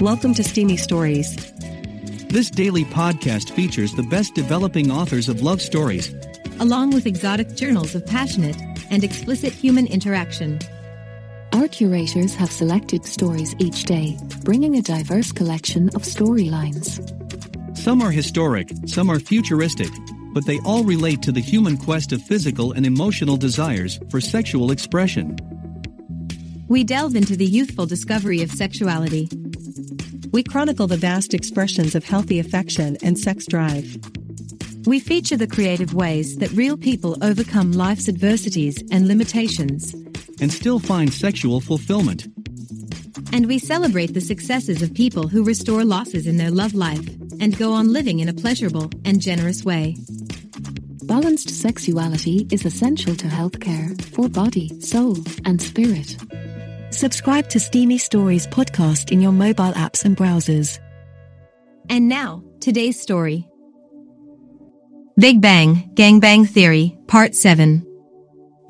Welcome to Steamy Stories. This daily podcast features the best developing authors of love stories, along with exotic journals of passionate and explicit human interaction. Our curators have selected stories each day, bringing a diverse collection of storylines. Some are historic, some are futuristic, but they all relate to the human quest of physical and emotional desires for sexual expression. We delve into the youthful discovery of sexuality. We chronicle the vast expressions of healthy affection and sex drive. We feature the creative ways that real people overcome life's adversities and limitations. And still find sexual fulfillment. And we celebrate the successes of people who restore losses in their love life and go on living in a pleasurable and generous way. Balanced sexuality is essential to healthcare for body, soul, and spirit. Subscribe to Steamy Stories podcast in your mobile apps and browsers. And now, today's story Big Bang Gangbang Theory, Part 7.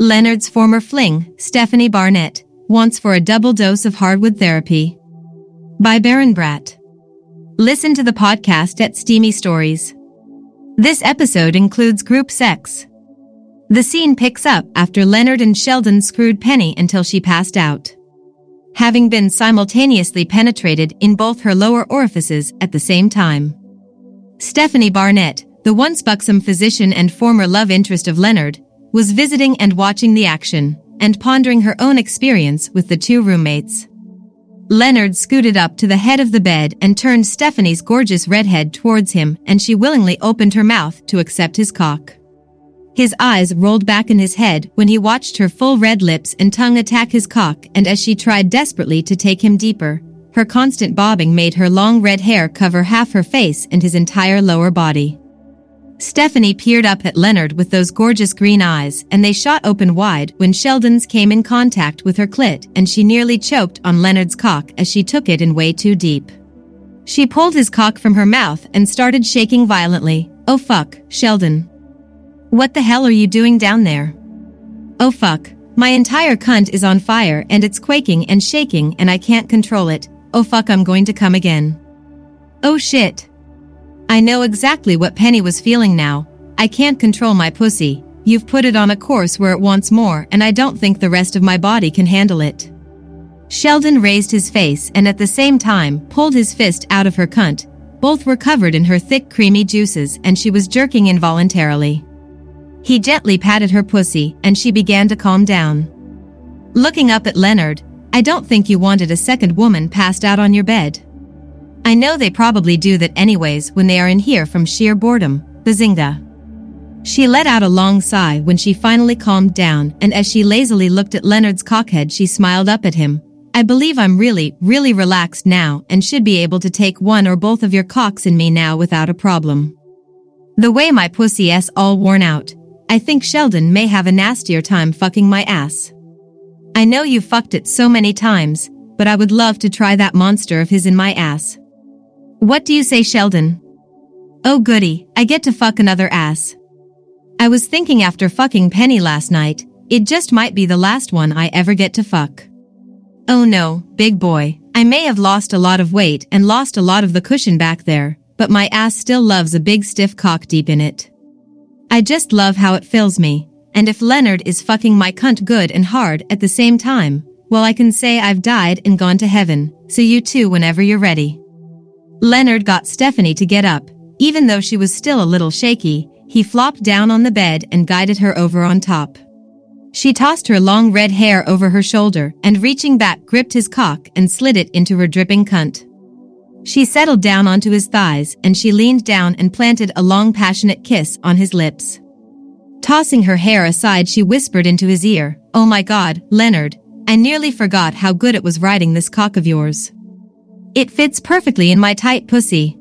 Leonard's former fling, Stephanie Barnett, wants for a double dose of hardwood therapy. By Baron Bratt. Listen to the podcast at Steamy Stories. This episode includes group sex. The scene picks up after Leonard and Sheldon screwed Penny until she passed out having been simultaneously penetrated in both her lower orifices at the same time. Stephanie Barnett, the once buxom physician and former love interest of Leonard, was visiting and watching the action, and pondering her own experience with the two roommates. Leonard scooted up to the head of the bed and turned Stephanie's gorgeous redhead towards him, and she willingly opened her mouth to accept his cock. His eyes rolled back in his head when he watched her full red lips and tongue attack his cock and as she tried desperately to take him deeper, her constant bobbing made her long red hair cover half her face and his entire lower body. Stephanie peered up at Leonard with those gorgeous green eyes and they shot open wide when Sheldon's came in contact with her clit and she nearly choked on Leonard's cock as she took it in way too deep. She pulled his cock from her mouth and started shaking violently. Oh fuck, Sheldon. What the hell are you doing down there? Oh fuck. My entire cunt is on fire and it's quaking and shaking and I can't control it. Oh fuck I'm going to come again. Oh shit. I know exactly what Penny was feeling now. I can't control my pussy. You've put it on a course where it wants more and I don't think the rest of my body can handle it. Sheldon raised his face and at the same time pulled his fist out of her cunt. Both were covered in her thick creamy juices and she was jerking involuntarily. He gently patted her pussy and she began to calm down. Looking up at Leonard, I don't think you wanted a second woman passed out on your bed. I know they probably do that anyways when they are in here from sheer boredom, Bazinga. She let out a long sigh when she finally calmed down and as she lazily looked at Leonard's cockhead she smiled up at him. I believe I'm really, really relaxed now and should be able to take one or both of your cocks in me now without a problem. The way my pussy is all worn out, I think Sheldon may have a nastier time fucking my ass. I know you fucked it so many times, but I would love to try that monster of his in my ass. What do you say, Sheldon? Oh goody, I get to fuck another ass. I was thinking after fucking Penny last night, it just might be the last one I ever get to fuck. Oh no, big boy, I may have lost a lot of weight and lost a lot of the cushion back there, but my ass still loves a big stiff cock deep in it. I just love how it fills me, and if Leonard is fucking my cunt good and hard at the same time, well I can say I've died and gone to heaven, so you too whenever you're ready. Leonard got Stephanie to get up, even though she was still a little shaky, he flopped down on the bed and guided her over on top. She tossed her long red hair over her shoulder and reaching back gripped his cock and slid it into her dripping cunt. She settled down onto his thighs and she leaned down and planted a long passionate kiss on his lips. Tossing her hair aside she whispered into his ear, Oh my god, Leonard, I nearly forgot how good it was riding this cock of yours. It fits perfectly in my tight pussy.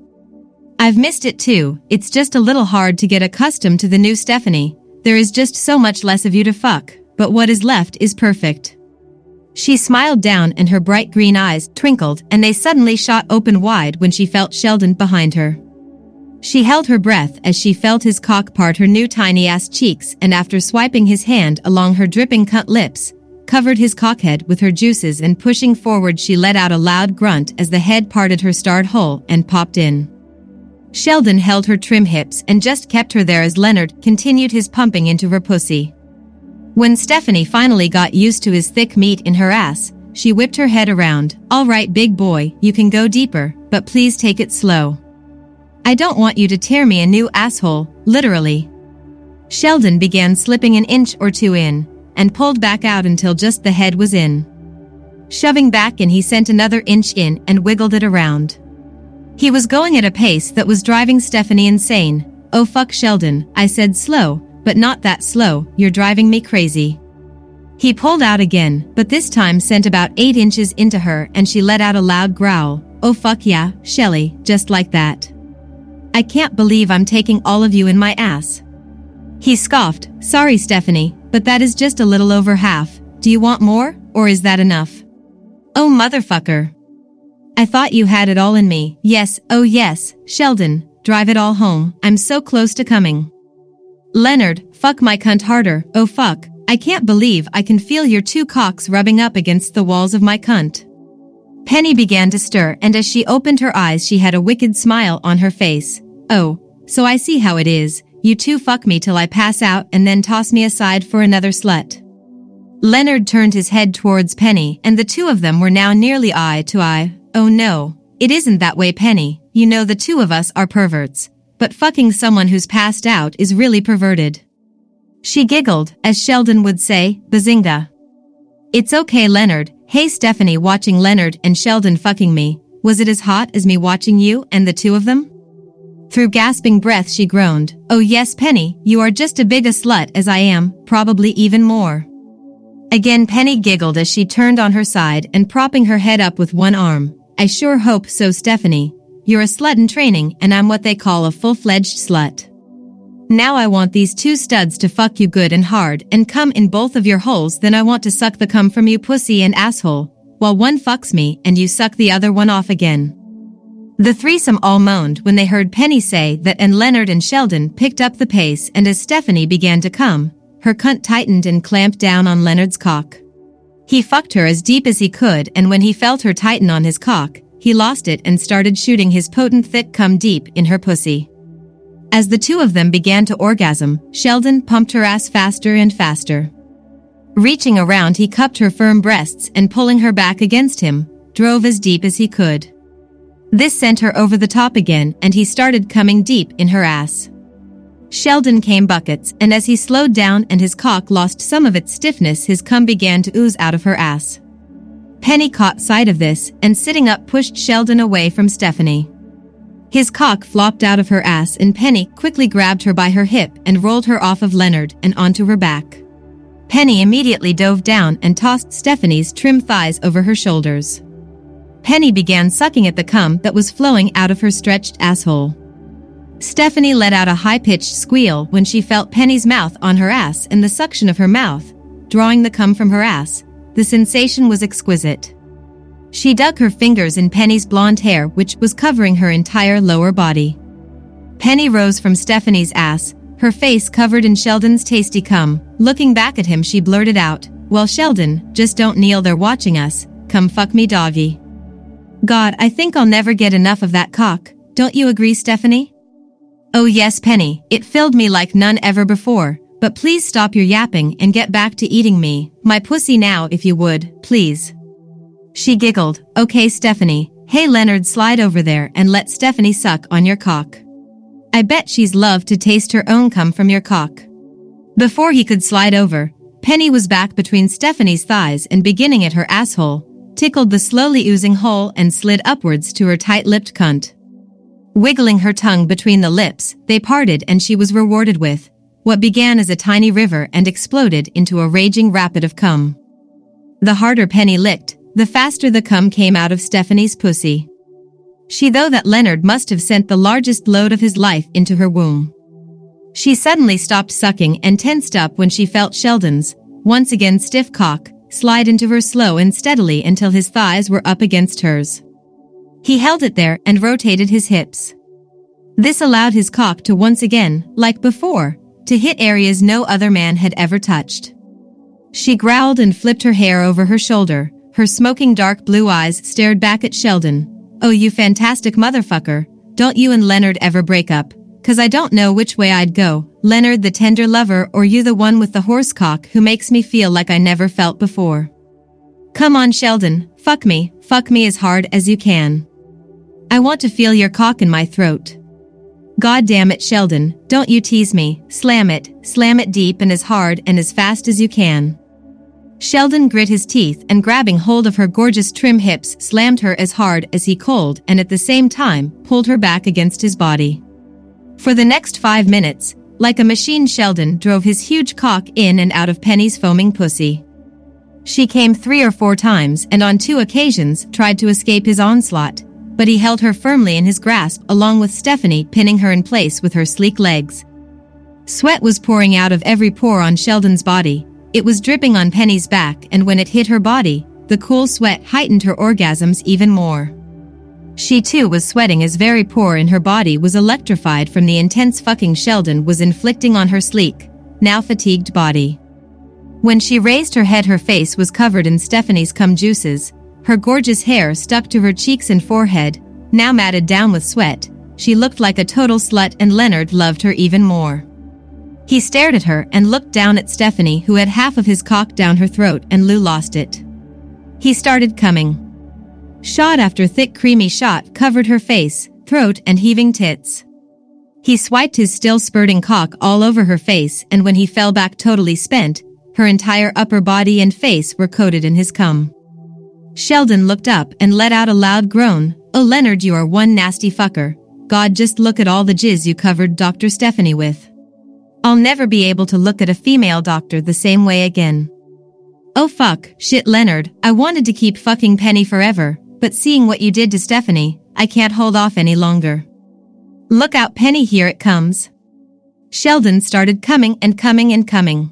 I've missed it too, it's just a little hard to get accustomed to the new Stephanie. There is just so much less of you to fuck, but what is left is perfect. She smiled down and her bright green eyes twinkled and they suddenly shot open wide when she felt Sheldon behind her. She held her breath as she felt his cock part her new tiny ass cheeks and after swiping his hand along her dripping cut lips, covered his cockhead with her juices and pushing forward she let out a loud grunt as the head parted her starred hole and popped in. Sheldon held her trim hips and just kept her there as Leonard continued his pumping into her pussy. When Stephanie finally got used to his thick meat in her ass, she whipped her head around. All right, big boy, you can go deeper, but please take it slow. I don't want you to tear me a new asshole, literally. Sheldon began slipping an inch or two in, and pulled back out until just the head was in. Shoving back in, he sent another inch in and wiggled it around. He was going at a pace that was driving Stephanie insane. Oh fuck Sheldon, I said slow, but not that slow, you're driving me crazy. He pulled out again, but this time sent about 8 inches into her and she let out a loud growl. Oh fuck yeah, Shelly, just like that. I can't believe I'm taking all of you in my ass. He scoffed, sorry Stephanie, but that is just a little over half. Do you want more, or is that enough? Oh motherfucker. I thought you had it all in me. Yes, oh yes, Sheldon, drive it all home. I'm so close to coming. Leonard, fuck my cunt harder. Oh fuck, I can't believe I can feel your two cocks rubbing up against the walls of my cunt. Penny began to stir and as she opened her eyes she had a wicked smile on her face. Oh, so I see how it is. You two fuck me till I pass out and then toss me aside for another slut. Leonard turned his head towards Penny and the two of them were now nearly eye to eye. Oh no, it isn't that way Penny, you know the two of us are perverts. But fucking someone who's passed out is really perverted. She giggled, as Sheldon would say, bazinga. It's okay Leonard, hey Stephanie watching Leonard and Sheldon fucking me, was it as hot as me watching you and the two of them? Through gasping breath she groaned, oh yes Penny, you are just as big a slut as I am, probably even more. Again Penny giggled as she turned on her side and propping her head up with one arm. I sure hope so, Stephanie. You're a slut in training, and I'm what they call a full-fledged slut. Now I want these two studs to fuck you good and hard and come in both of your holes, then I want to suck the cum from you pussy and asshole, while one fucks me and you suck the other one off again. The threesome all moaned when they heard Penny say that and Leonard and Sheldon picked up the pace and as Stephanie began to come, her cunt tightened and clamped down on Leonard's cock. He fucked her as deep as he could and when he felt her tighten on his cock, he lost it and started shooting his potent thick cum deep in her pussy. As the two of them began to orgasm, Sheldon pumped her ass faster and faster. Reaching around he cupped her firm breasts and pulling her back against him, drove as deep as he could. This sent her over the top again and he started coming deep in her ass. Sheldon came buckets, and as he slowed down and his cock lost some of its stiffness, his cum began to ooze out of her ass. Penny caught sight of this and sitting up pushed Sheldon away from Stephanie. His cock flopped out of her ass and Penny quickly grabbed her by her hip and rolled her off of Leonard and onto her back. Penny immediately dove down and tossed Stephanie's trim thighs over her shoulders. Penny began sucking at the cum that was flowing out of her stretched asshole. Stephanie let out a high-pitched squeal when she felt Penny's mouth on her ass and the suction of her mouth, drawing the cum from her ass. The sensation was exquisite. She dug her fingers in Penny's blonde hair which was covering her entire lower body. Penny rose from Stephanie's ass, her face covered in Sheldon's tasty cum. Looking back at him she blurted out, Well Sheldon, just don't kneel there watching us, come fuck me doggy. God, I think I'll never get enough of that cock. Don't you agree, Stephanie? Oh yes, Penny, it filled me like none ever before, but please stop your yapping and get back to eating me, my pussy now if you would, please. She giggled, okay Stephanie, hey Leonard slide over there and let Stephanie suck on your cock. I bet she's loved to taste her own cum from your cock. Before he could slide over, Penny was back between Stephanie's thighs and beginning at her asshole, tickled the slowly oozing hole and slid upwards to her tight-lipped cunt. Wiggling her tongue between the lips, they parted and she was rewarded with what began as a tiny river and exploded into a raging rapid of cum. The harder Penny licked, the faster the cum came out of Stephanie's pussy. She though that Leonard must have sent the largest load of his life into her womb. She suddenly stopped sucking and tensed up when she felt Sheldon's, once again stiff cock, slide into her slow and steadily until his thighs were up against hers. He held it there and rotated his hips. This allowed his cock to once again, like before, to hit areas no other man had ever touched. She growled and flipped her hair over her shoulder. Her smoking dark blue eyes stared back at Sheldon. Oh, you fantastic motherfucker. Don't you and Leonard ever break up? Cause I don't know which way I'd go. Leonard the tender lover or you the one with the horse cock who makes me feel like I never felt before. Come on, Sheldon. Fuck me. Fuck me as hard as you can. I want to feel your cock in my throat. God damn it, Sheldon. Don't you tease me. Slam it. Slam it deep and as hard and as fast as you can. Sheldon grit his teeth and grabbing hold of her gorgeous trim hips slammed her as hard as he could and at the same time pulled her back against his body. For the next five minutes, like a machine Sheldon drove his huge cock in and out of Penny's foaming pussy. She came three or four times and on two occasions tried to escape his onslaught, but he held her firmly in his grasp along with Stephanie pinning her in place with her sleek legs. Sweat was pouring out of every pore on Sheldon's body, it was dripping on Penny's back and when it hit her body, the cool sweat heightened her orgasms even more. She too was sweating as very pore in her body was electrified from the intense fucking Sheldon was inflicting on her sleek, now fatigued body. When she raised her head her face was covered in Stephanie's cum juices, her gorgeous hair stuck to her cheeks and forehead, now matted down with sweat, she looked like a total slut and Leonard loved her even more. He stared at her and looked down at Stephanie who had half of his cock down her throat and Lou lost it. He started coming. Shot after thick creamy shot covered her face, throat and heaving tits. He swiped his still spurting cock all over her face and when he fell back totally spent, her entire upper body and face were coated in his cum. Sheldon looked up and let out a loud groan. Oh Leonard you are one nasty fucker. God just look at all the jizz you covered Dr. Stephanie with. I'll never be able to look at a female doctor the same way again. Oh fuck, shit Leonard, I wanted to keep fucking Penny forever, but seeing what you did to Stephanie, I can't hold off any longer. Look out Penny here it comes. Sheldon started coming and coming and coming.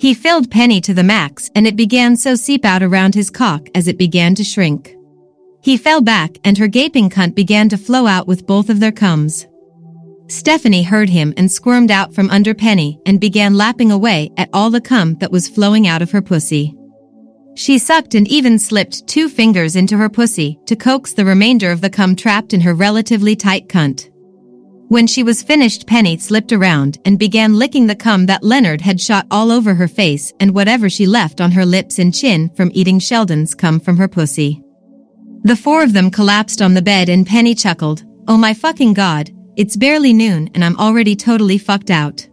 He filled Penny to the max and it began so seep out around his cock as it began to shrink. He fell back and her gaping cunt began to flow out with both of their cums. Stephanie heard him and squirmed out from under Penny and began lapping away at all the cum that was flowing out of her pussy. She sucked and even slipped two fingers into her pussy to coax the remainder of the cum trapped in her relatively tight cunt. When she was finished Penny slipped around and began licking the cum that Leonard had shot all over her face and whatever she left on her lips and chin from eating Sheldon's cum from her pussy. The four of them collapsed on the bed and Penny chuckled, Oh my fucking god, it's barely noon and I'm already totally fucked out.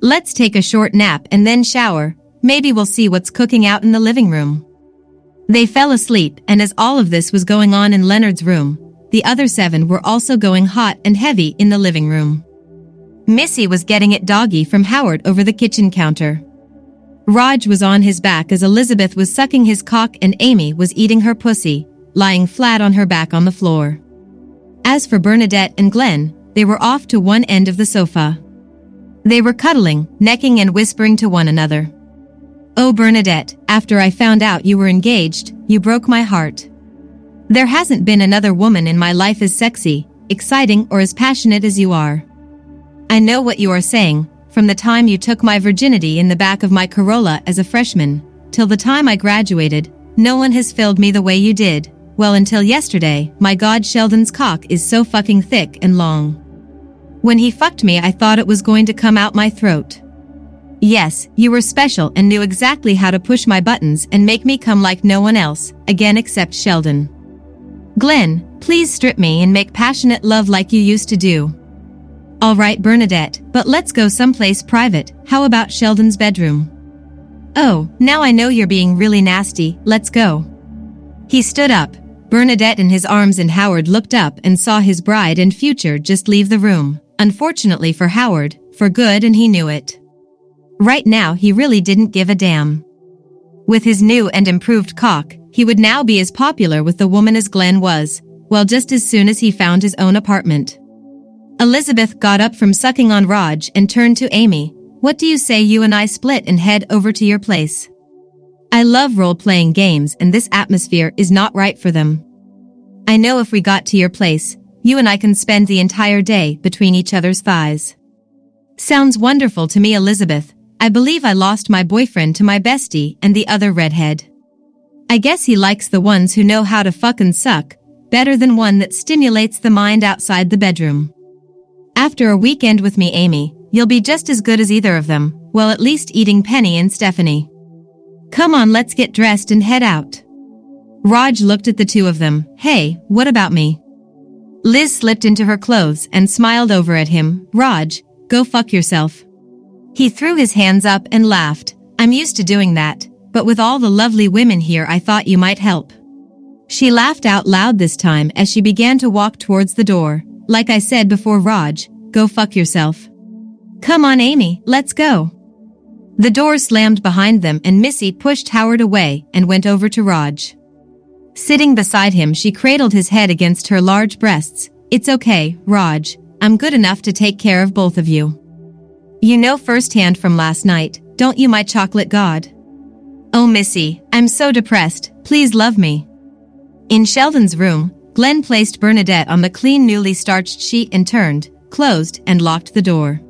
Let's take a short nap and then shower, maybe we'll see what's cooking out in the living room. They fell asleep and as all of this was going on in Leonard's room, the other seven were also going hot and heavy in the living room. Missy was getting it doggy from Howard over the kitchen counter. Raj was on his back as Elizabeth was sucking his cock and Amy was eating her pussy, lying flat on her back on the floor. As for Bernadette and Glenn, they were off to one end of the sofa. They were cuddling, necking and whispering to one another. Oh Bernadette, after I found out you were engaged, you broke my heart. There hasn't been another woman in my life as sexy, exciting or as passionate as you are. I know what you are saying, from the time you took my virginity in the back of my Corolla as a freshman, till the time I graduated, no one has filled me the way you did, well until yesterday, my god Sheldon's cock is so fucking thick and long. When he fucked me I thought it was going to come out my throat. Yes, you were special and knew exactly how to push my buttons and make me come like no one else, again except Sheldon. Glenn, please strip me and make passionate love like you used to do. Alright Bernadette, but let's go someplace private, how about Sheldon's bedroom? Oh, now I know you're being really nasty, let's go. He stood up, Bernadette in his arms and Howard looked up and saw his bride and future just leave the room. Unfortunately for Howard, for good and he knew it. Right now he really didn't give a damn. With his new and improved cock, he would now be as popular with the woman as Glenn was, well just as soon as he found his own apartment. Elizabeth got up from sucking on Raj and turned to Amy. What do you say you and I split and head over to your place? I love role-playing games and this atmosphere is not right for them. I know if we got to your place, you and I can spend the entire day between each other's thighs. Sounds wonderful to me Elizabeth, I believe I lost my boyfriend to my bestie and the other redhead. I guess he likes the ones who know how to fucking suck, better than one that stimulates the mind outside the bedroom. After a weekend with me, Amy, you'll be just as good as either of them, well at least eating Penny and Stephanie. Come on, let's get dressed and head out. Raj looked at the two of them. Hey, what about me? Liz slipped into her clothes and smiled over at him. Raj, go fuck yourself. He threw his hands up and laughed. I'm used to doing that, but with all the lovely women here I thought you might help. She laughed out loud this time as she began to walk towards the door. Like I said before Raj, go fuck yourself. Come on Amy, let's go. The door slammed behind them and Missy pushed Howard away and went over to Raj. Sitting beside him she cradled his head against her large breasts. It's okay, Raj, I'm good enough to take care of both of you. You know firsthand from last night, don't you my chocolate god? Oh Missy, I'm so depressed, please love me. In Sheldon's room, Glenn placed Bernadette on the clean newly starched sheet and turned, closed, and locked the door.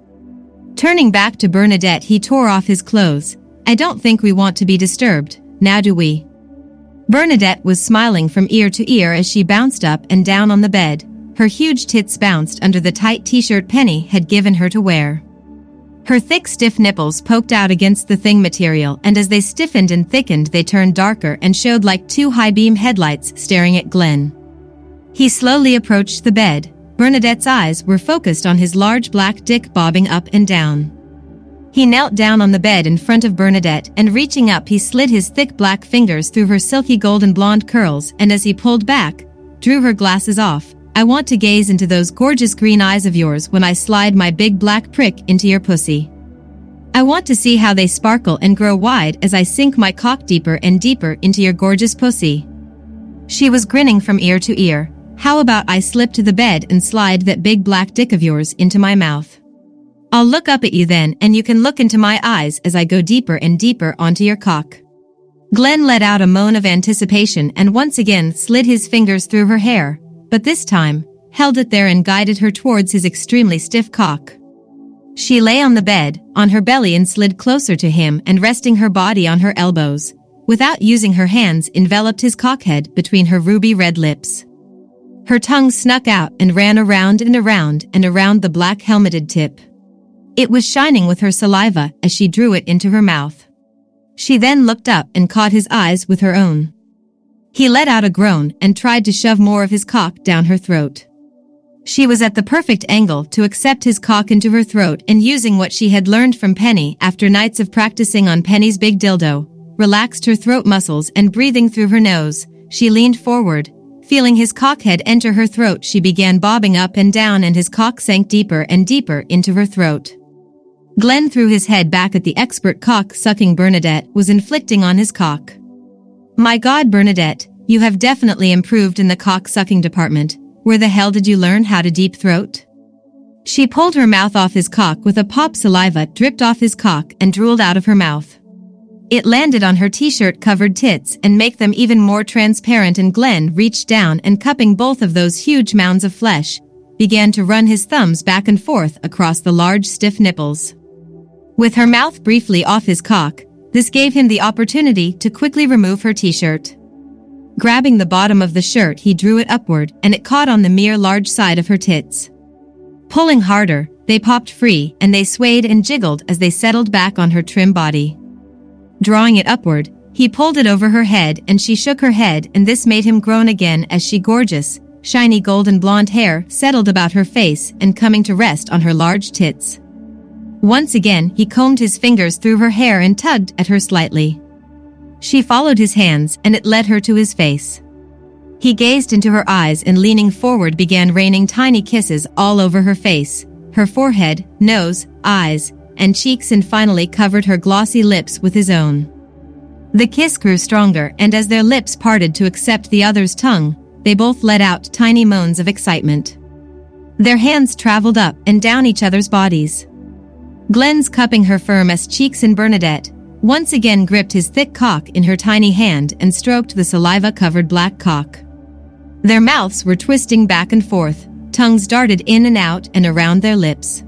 Turning back to Bernadette he tore off his clothes. I don't think we want to be disturbed, now do we? Bernadette was smiling from ear to ear as she bounced up and down on the bed. Her huge tits bounced under the tight t-shirt Penny had given her to wear. Her thick stiff nipples poked out against the thing material and as they stiffened and thickened they turned darker and showed like two high-beam headlights staring at Glenn. He slowly approached the bed. Bernadette's eyes were focused on his large black dick bobbing up and down. He knelt down on the bed in front of Bernadette and reaching up he slid his thick black fingers through her silky golden blonde curls and as he pulled back, drew her glasses off. I want to gaze into those gorgeous green eyes of yours when I slide my big black prick into your pussy. I want to see how they sparkle and grow wide as I sink my cock deeper and deeper into your gorgeous pussy. She was grinning from ear to ear. How about I slip to the bed and slide that big black dick of yours into my mouth? I'll look up at you then and you can look into my eyes as I go deeper and deeper onto your cock. Glenn let out a moan of anticipation and once again slid his fingers through her hair, but this time, held it there and guided her towards his extremely stiff cock. She lay on the bed, on her belly and slid closer to him and resting her body on her elbows, without using her hands enveloped his cockhead between her ruby red lips. Her tongue snuck out and ran around and around and around the black helmeted tip. It was shining with her saliva as she drew it into her mouth. She then looked up and caught his eyes with her own. He let out a groan and tried to shove more of his cock down her throat. She was at the perfect angle to accept his cock into her throat and using what she had learned from Penny after nights of practicing on Penny's big dildo, relaxed her throat muscles and breathing through her nose, she leaned forward. Feeling his cockhead enter her throat she began bobbing up and down and his cock sank deeper and deeper into her throat. Glenn threw his head back at the expert cock-sucking Bernadette was inflicting on his cock. My god Bernadette, you have definitely improved in the cock-sucking department. Where the hell did you learn how to deep throat? She pulled her mouth off his cock with a pop saliva dripped off his cock and drooled out of her mouth. It landed on her t-shirt covered tits and make them even more transparent and Glenn reached down and cupping both of those huge mounds of flesh, began to run his thumbs back and forth across the large stiff nipples. With her mouth briefly off his cock, this gave him the opportunity to quickly remove her t-shirt. Grabbing the bottom of the shirt he drew it upward and it caught on the mere large side of her tits. Pulling harder, they popped free and they swayed and jiggled as they settled back on her trim body. Drawing it upward, he pulled it over her head and she shook her head and this made him groan again as she gorgeous, shiny golden blonde hair settled about her face and coming to rest on her large tits. Once again, he combed his fingers through her hair and tugged at her slightly. She followed his hands and it led her to his face. He gazed into her eyes and leaning forward began raining tiny kisses all over her face, her forehead, nose, eyes, and cheeks and finally covered her glossy lips with his own. The kiss grew stronger and as their lips parted to accept the other's tongue, they both let out tiny moans of excitement. Their hands traveled up and down each other's bodies. Glenn's cupping her firm as cheeks and Bernadette once again gripped his thick cock in her tiny hand and stroked the saliva-covered black cock. Their mouths were twisting back and forth, tongues darted in and out and around their lips.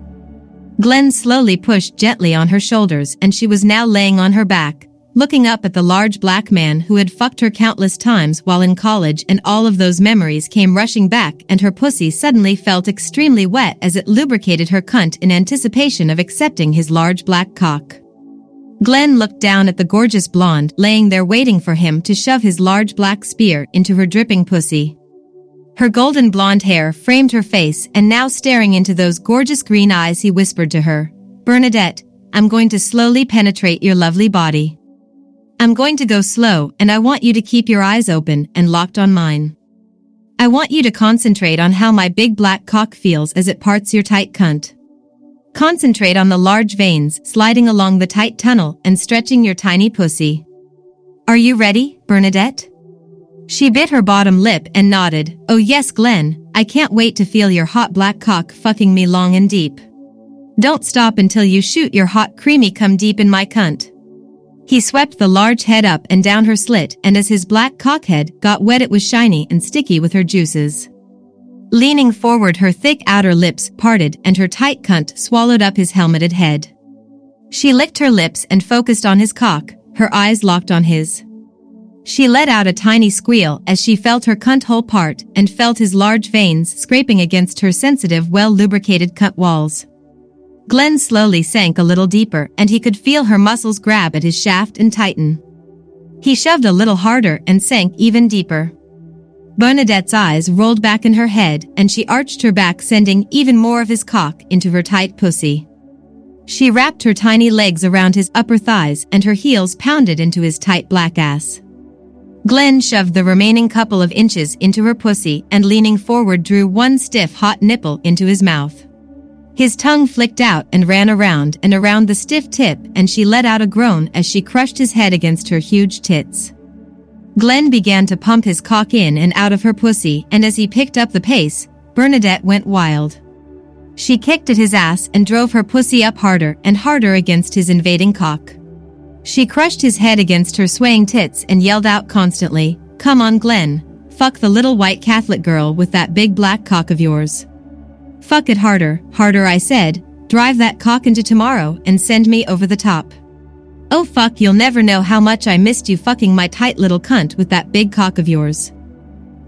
Glenn slowly pushed gently on her shoulders and she was now laying on her back, looking up at the large black man who had fucked her countless times while in college and all of those memories came rushing back and her pussy suddenly felt extremely wet as it lubricated her cunt in anticipation of accepting his large black cock. Glenn looked down at the gorgeous blonde laying there waiting for him to shove his large black spear into her dripping pussy. Her golden blonde hair framed her face and now staring into those gorgeous green eyes he whispered to her, Bernadette, I'm going to slowly penetrate your lovely body. I'm going to go slow and I want you to keep your eyes open and locked on mine. I want you to concentrate on how my big black cock feels as it parts your tight cunt. Concentrate on the large veins sliding along the tight tunnel and stretching your tiny pussy. Are you ready, Bernadette? She bit her bottom lip and nodded. Oh yes, Glenn, I can't wait to feel your hot black cock fucking me long and deep. Don't stop until you shoot your hot creamy come deep in my cunt. He swept the large head up and down her slit and as his black cockhead got wet it was shiny and sticky with her juices. Leaning forward her thick outer lips parted and her tight cunt swallowed up his helmeted head. She licked her lips and focused on his cock, her eyes locked on his. She let out a tiny squeal as she felt her cunt hole part and felt his large veins scraping against her sensitive, well-lubricated cunt walls. Glenn slowly sank a little deeper and he could feel her muscles grab at his shaft and tighten. He shoved a little harder and sank even deeper. Bernadette's eyes rolled back in her head and she arched her back sending even more of his cock into her tight pussy. She wrapped her tiny legs around his upper thighs and her heels pounded into his tight black ass. Glenn shoved the remaining couple of inches into her pussy and leaning forward drew one stiff hot nipple into his mouth. His tongue flicked out and ran around and around the stiff tip and she let out a groan as she crushed his head against her huge tits. Glenn began to pump his cock in and out of her pussy and as he picked up the pace, Bernadette went wild. She kicked at his ass and drove her pussy up harder and harder against his invading cock. She crushed his head against her swaying tits and yelled out constantly, Come on, Glenn. Fuck the little white Catholic girl with that big black cock of yours. Fuck it harder, harder I said, drive that cock into tomorrow and send me over the top. Oh fuck you'll never know how much I missed you fucking my tight little cunt with that big cock of yours.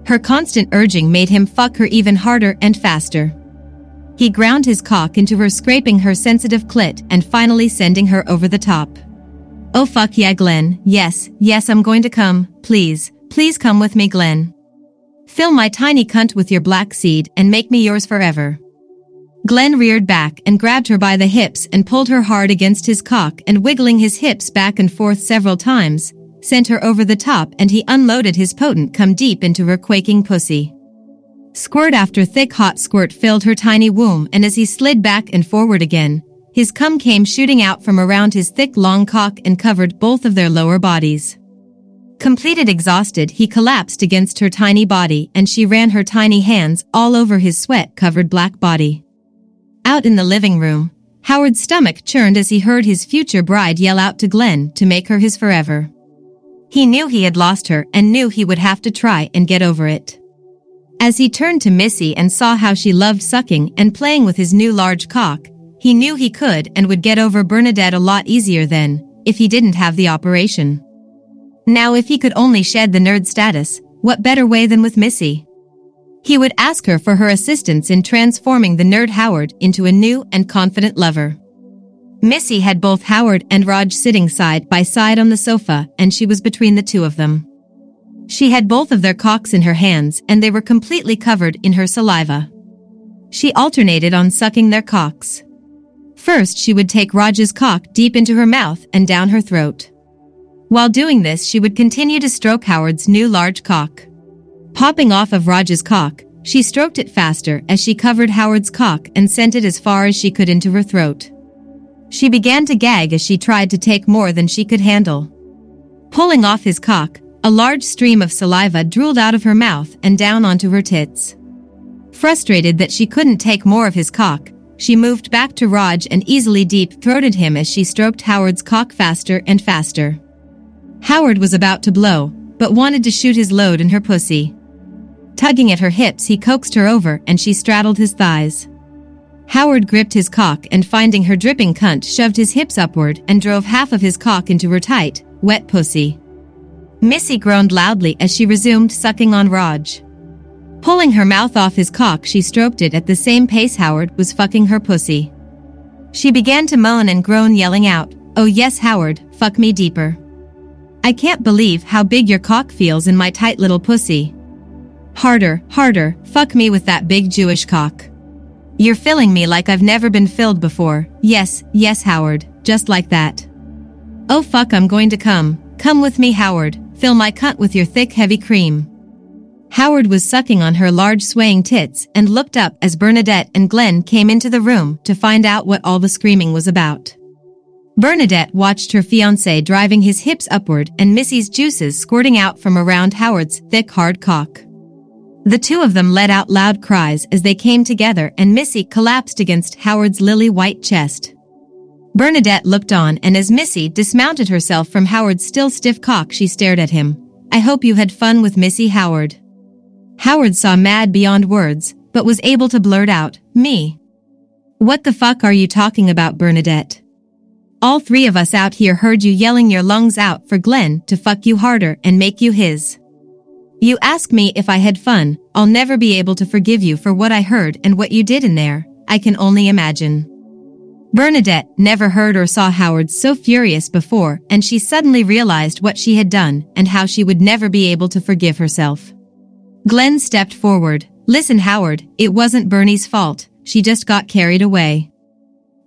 Her constant urging made him fuck her even harder and faster. He ground his cock into her scraping her sensitive clit and finally sending her over the top. Oh fuck yeah, Glenn. Yes, yes, I'm going to come. Please, please come with me, Glenn. Fill my tiny cunt with your black seed and make me yours forever. Glenn reared back and grabbed her by the hips and pulled her hard against his cock and wiggling his hips back and forth several times, sent her over the top and he unloaded his potent come deep into her quaking pussy. Squirt after thick hot squirt filled her tiny womb and as he slid back and forward again, his cum came shooting out from around his thick long cock and covered both of their lower bodies. Completed exhausted, he collapsed against her tiny body and she ran her tiny hands all over his sweat-covered black body. Out in the living room, Howard's stomach churned as he heard his future bride yell out to Glenn to make her his forever. He knew he had lost her and knew he would have to try and get over it. As he turned to Missy and saw how she loved sucking and playing with his new large cock, he knew he could and would get over Bernadette a lot easier then, if he didn't have the operation. Now if he could only shed the nerd status, what better way than with Missy? He would ask her for her assistance in transforming the nerd Howard into a new and confident lover. Missy had both Howard and Raj sitting side by side on the sofa and she was between the two of them. She had both of their cocks in her hands and they were completely covered in her saliva. She alternated on sucking their cocks. First, she would take Raj's cock deep into her mouth and down her throat. While doing this, she would continue to stroke Howard's new large cock. Popping off of Raj's cock, she stroked it faster as she covered Howard's cock and sent it as far as she could into her throat. She began to gag as she tried to take more than she could handle. Pulling off his cock, a large stream of saliva drooled out of her mouth and down onto her tits. Frustrated that she couldn't take more of his cock, she moved back to Raj and easily deep-throated him as she stroked Howard's cock faster and faster. Howard was about to blow, but wanted to shoot his load in her pussy. Tugging at her hips he coaxed her over and she straddled his thighs. Howard gripped his cock and finding her dripping cunt shoved his hips upward and drove half of his cock into her tight, wet pussy. Missy groaned loudly as she resumed sucking on Raj. Pulling her mouth off his cock she stroked it at the same pace Howard was fucking her pussy. She began to moan and groan yelling out, Oh yes Howard, fuck me deeper. I can't believe how big your cock feels in my tight little pussy. Harder, harder, fuck me with that big Jewish cock. You're filling me like I've never been filled before. Yes, yes Howard, just like that. Oh fuck I'm going to come. Come with me Howard, fill my cunt with your thick heavy cream. Howard was sucking on her large swaying tits and looked up as Bernadette and Glenn came into the room to find out what all the screaming was about. Bernadette watched her fiancé driving his hips upward and Missy's juices squirting out from around Howard's thick hard cock. The two of them let out loud cries as they came together and Missy collapsed against Howard's lily white chest. Bernadette looked on and as Missy dismounted herself from Howard's still stiff cock she stared at him. I hope you had fun with Missy Howard. Howard saw mad beyond words, but was able to blurt out, me. What the fuck are you talking about Bernadette? All three of us out here heard you yelling your lungs out for Glenn to fuck you harder and make you his. You ask me if I had fun, I'll never be able to forgive you for what I heard and what you did in there, I can only imagine. Bernadette never heard or saw Howard so furious before and she suddenly realized what she had done and how she would never be able to forgive herself. Glenn stepped forward. Listen Howard, it wasn't Bernie's fault, she just got carried away.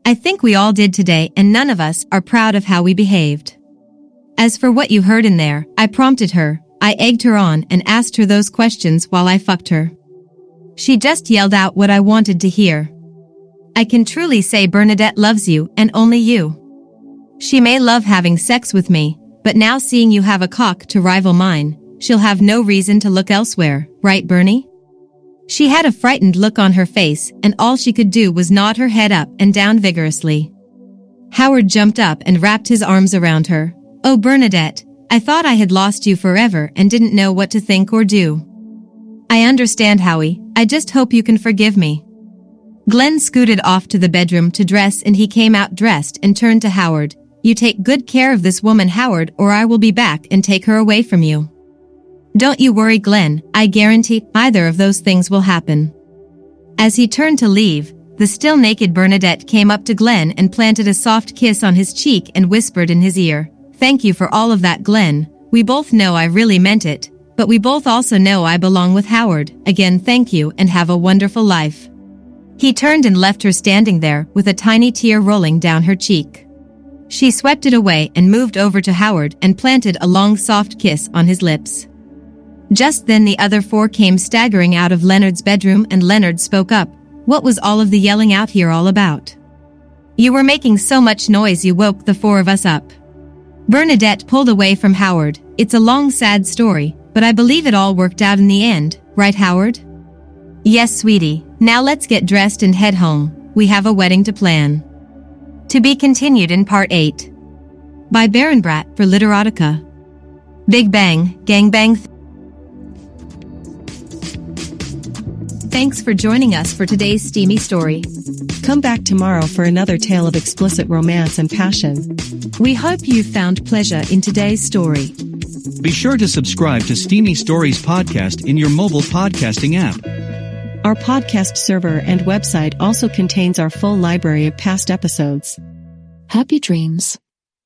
I think we all did today and none of us are proud of how we behaved. As for what you heard in there, I prompted her, I egged her on and asked her those questions while I fucked her. She just yelled out what I wanted to hear. I can truly say Bernadette loves you and only you. She may love having sex with me, but now seeing you have a cock to rival mine, she'll have no reason to look elsewhere, right Bernie? She had a frightened look on her face and all she could do was nod her head up and down vigorously. Howard jumped up and wrapped his arms around her. Oh Bernadette, I thought I had lost you forever and didn't know what to think or do. I understand Howie, I just hope you can forgive me. Glenn scooted off to the bedroom to dress and he came out dressed and turned to Howard. You take good care of this woman Howard or I will be back and take her away from you. Don't you worry Glenn, I guarantee either of those things will happen. As he turned to leave, the still naked Bernadette came up to Glenn and planted a soft kiss on his cheek and whispered in his ear, Thank you for all of that Glenn, we both know I really meant it, but we both also know I belong with Howard, again thank you and have a wonderful life. He turned and left her standing there with a tiny tear rolling down her cheek. She swept it away and moved over to Howard and planted a long soft kiss on his lips. Just then the other four came staggering out of Leonard's bedroom and Leonard spoke up. What was all of the yelling out here all about? You were making so much noise you woke the four of us up. Bernadette pulled away from Howard. It's a long sad story, but I believe it all worked out in the end, right Howard? Yes, sweetie. Now let's get dressed and head home. We have a wedding to plan. To be continued in part 8. By Baron Brat for Literotica. Big Bang, Gang Bang. Thanks for joining us for today's steamy story. Come back tomorrow for another tale of explicit romance and passion. We hope you found pleasure in today's story. Be sure to subscribe to Steamy Stories podcast in your mobile podcasting app. Our podcast server and website also contains our full library of past episodes. Happy dreams.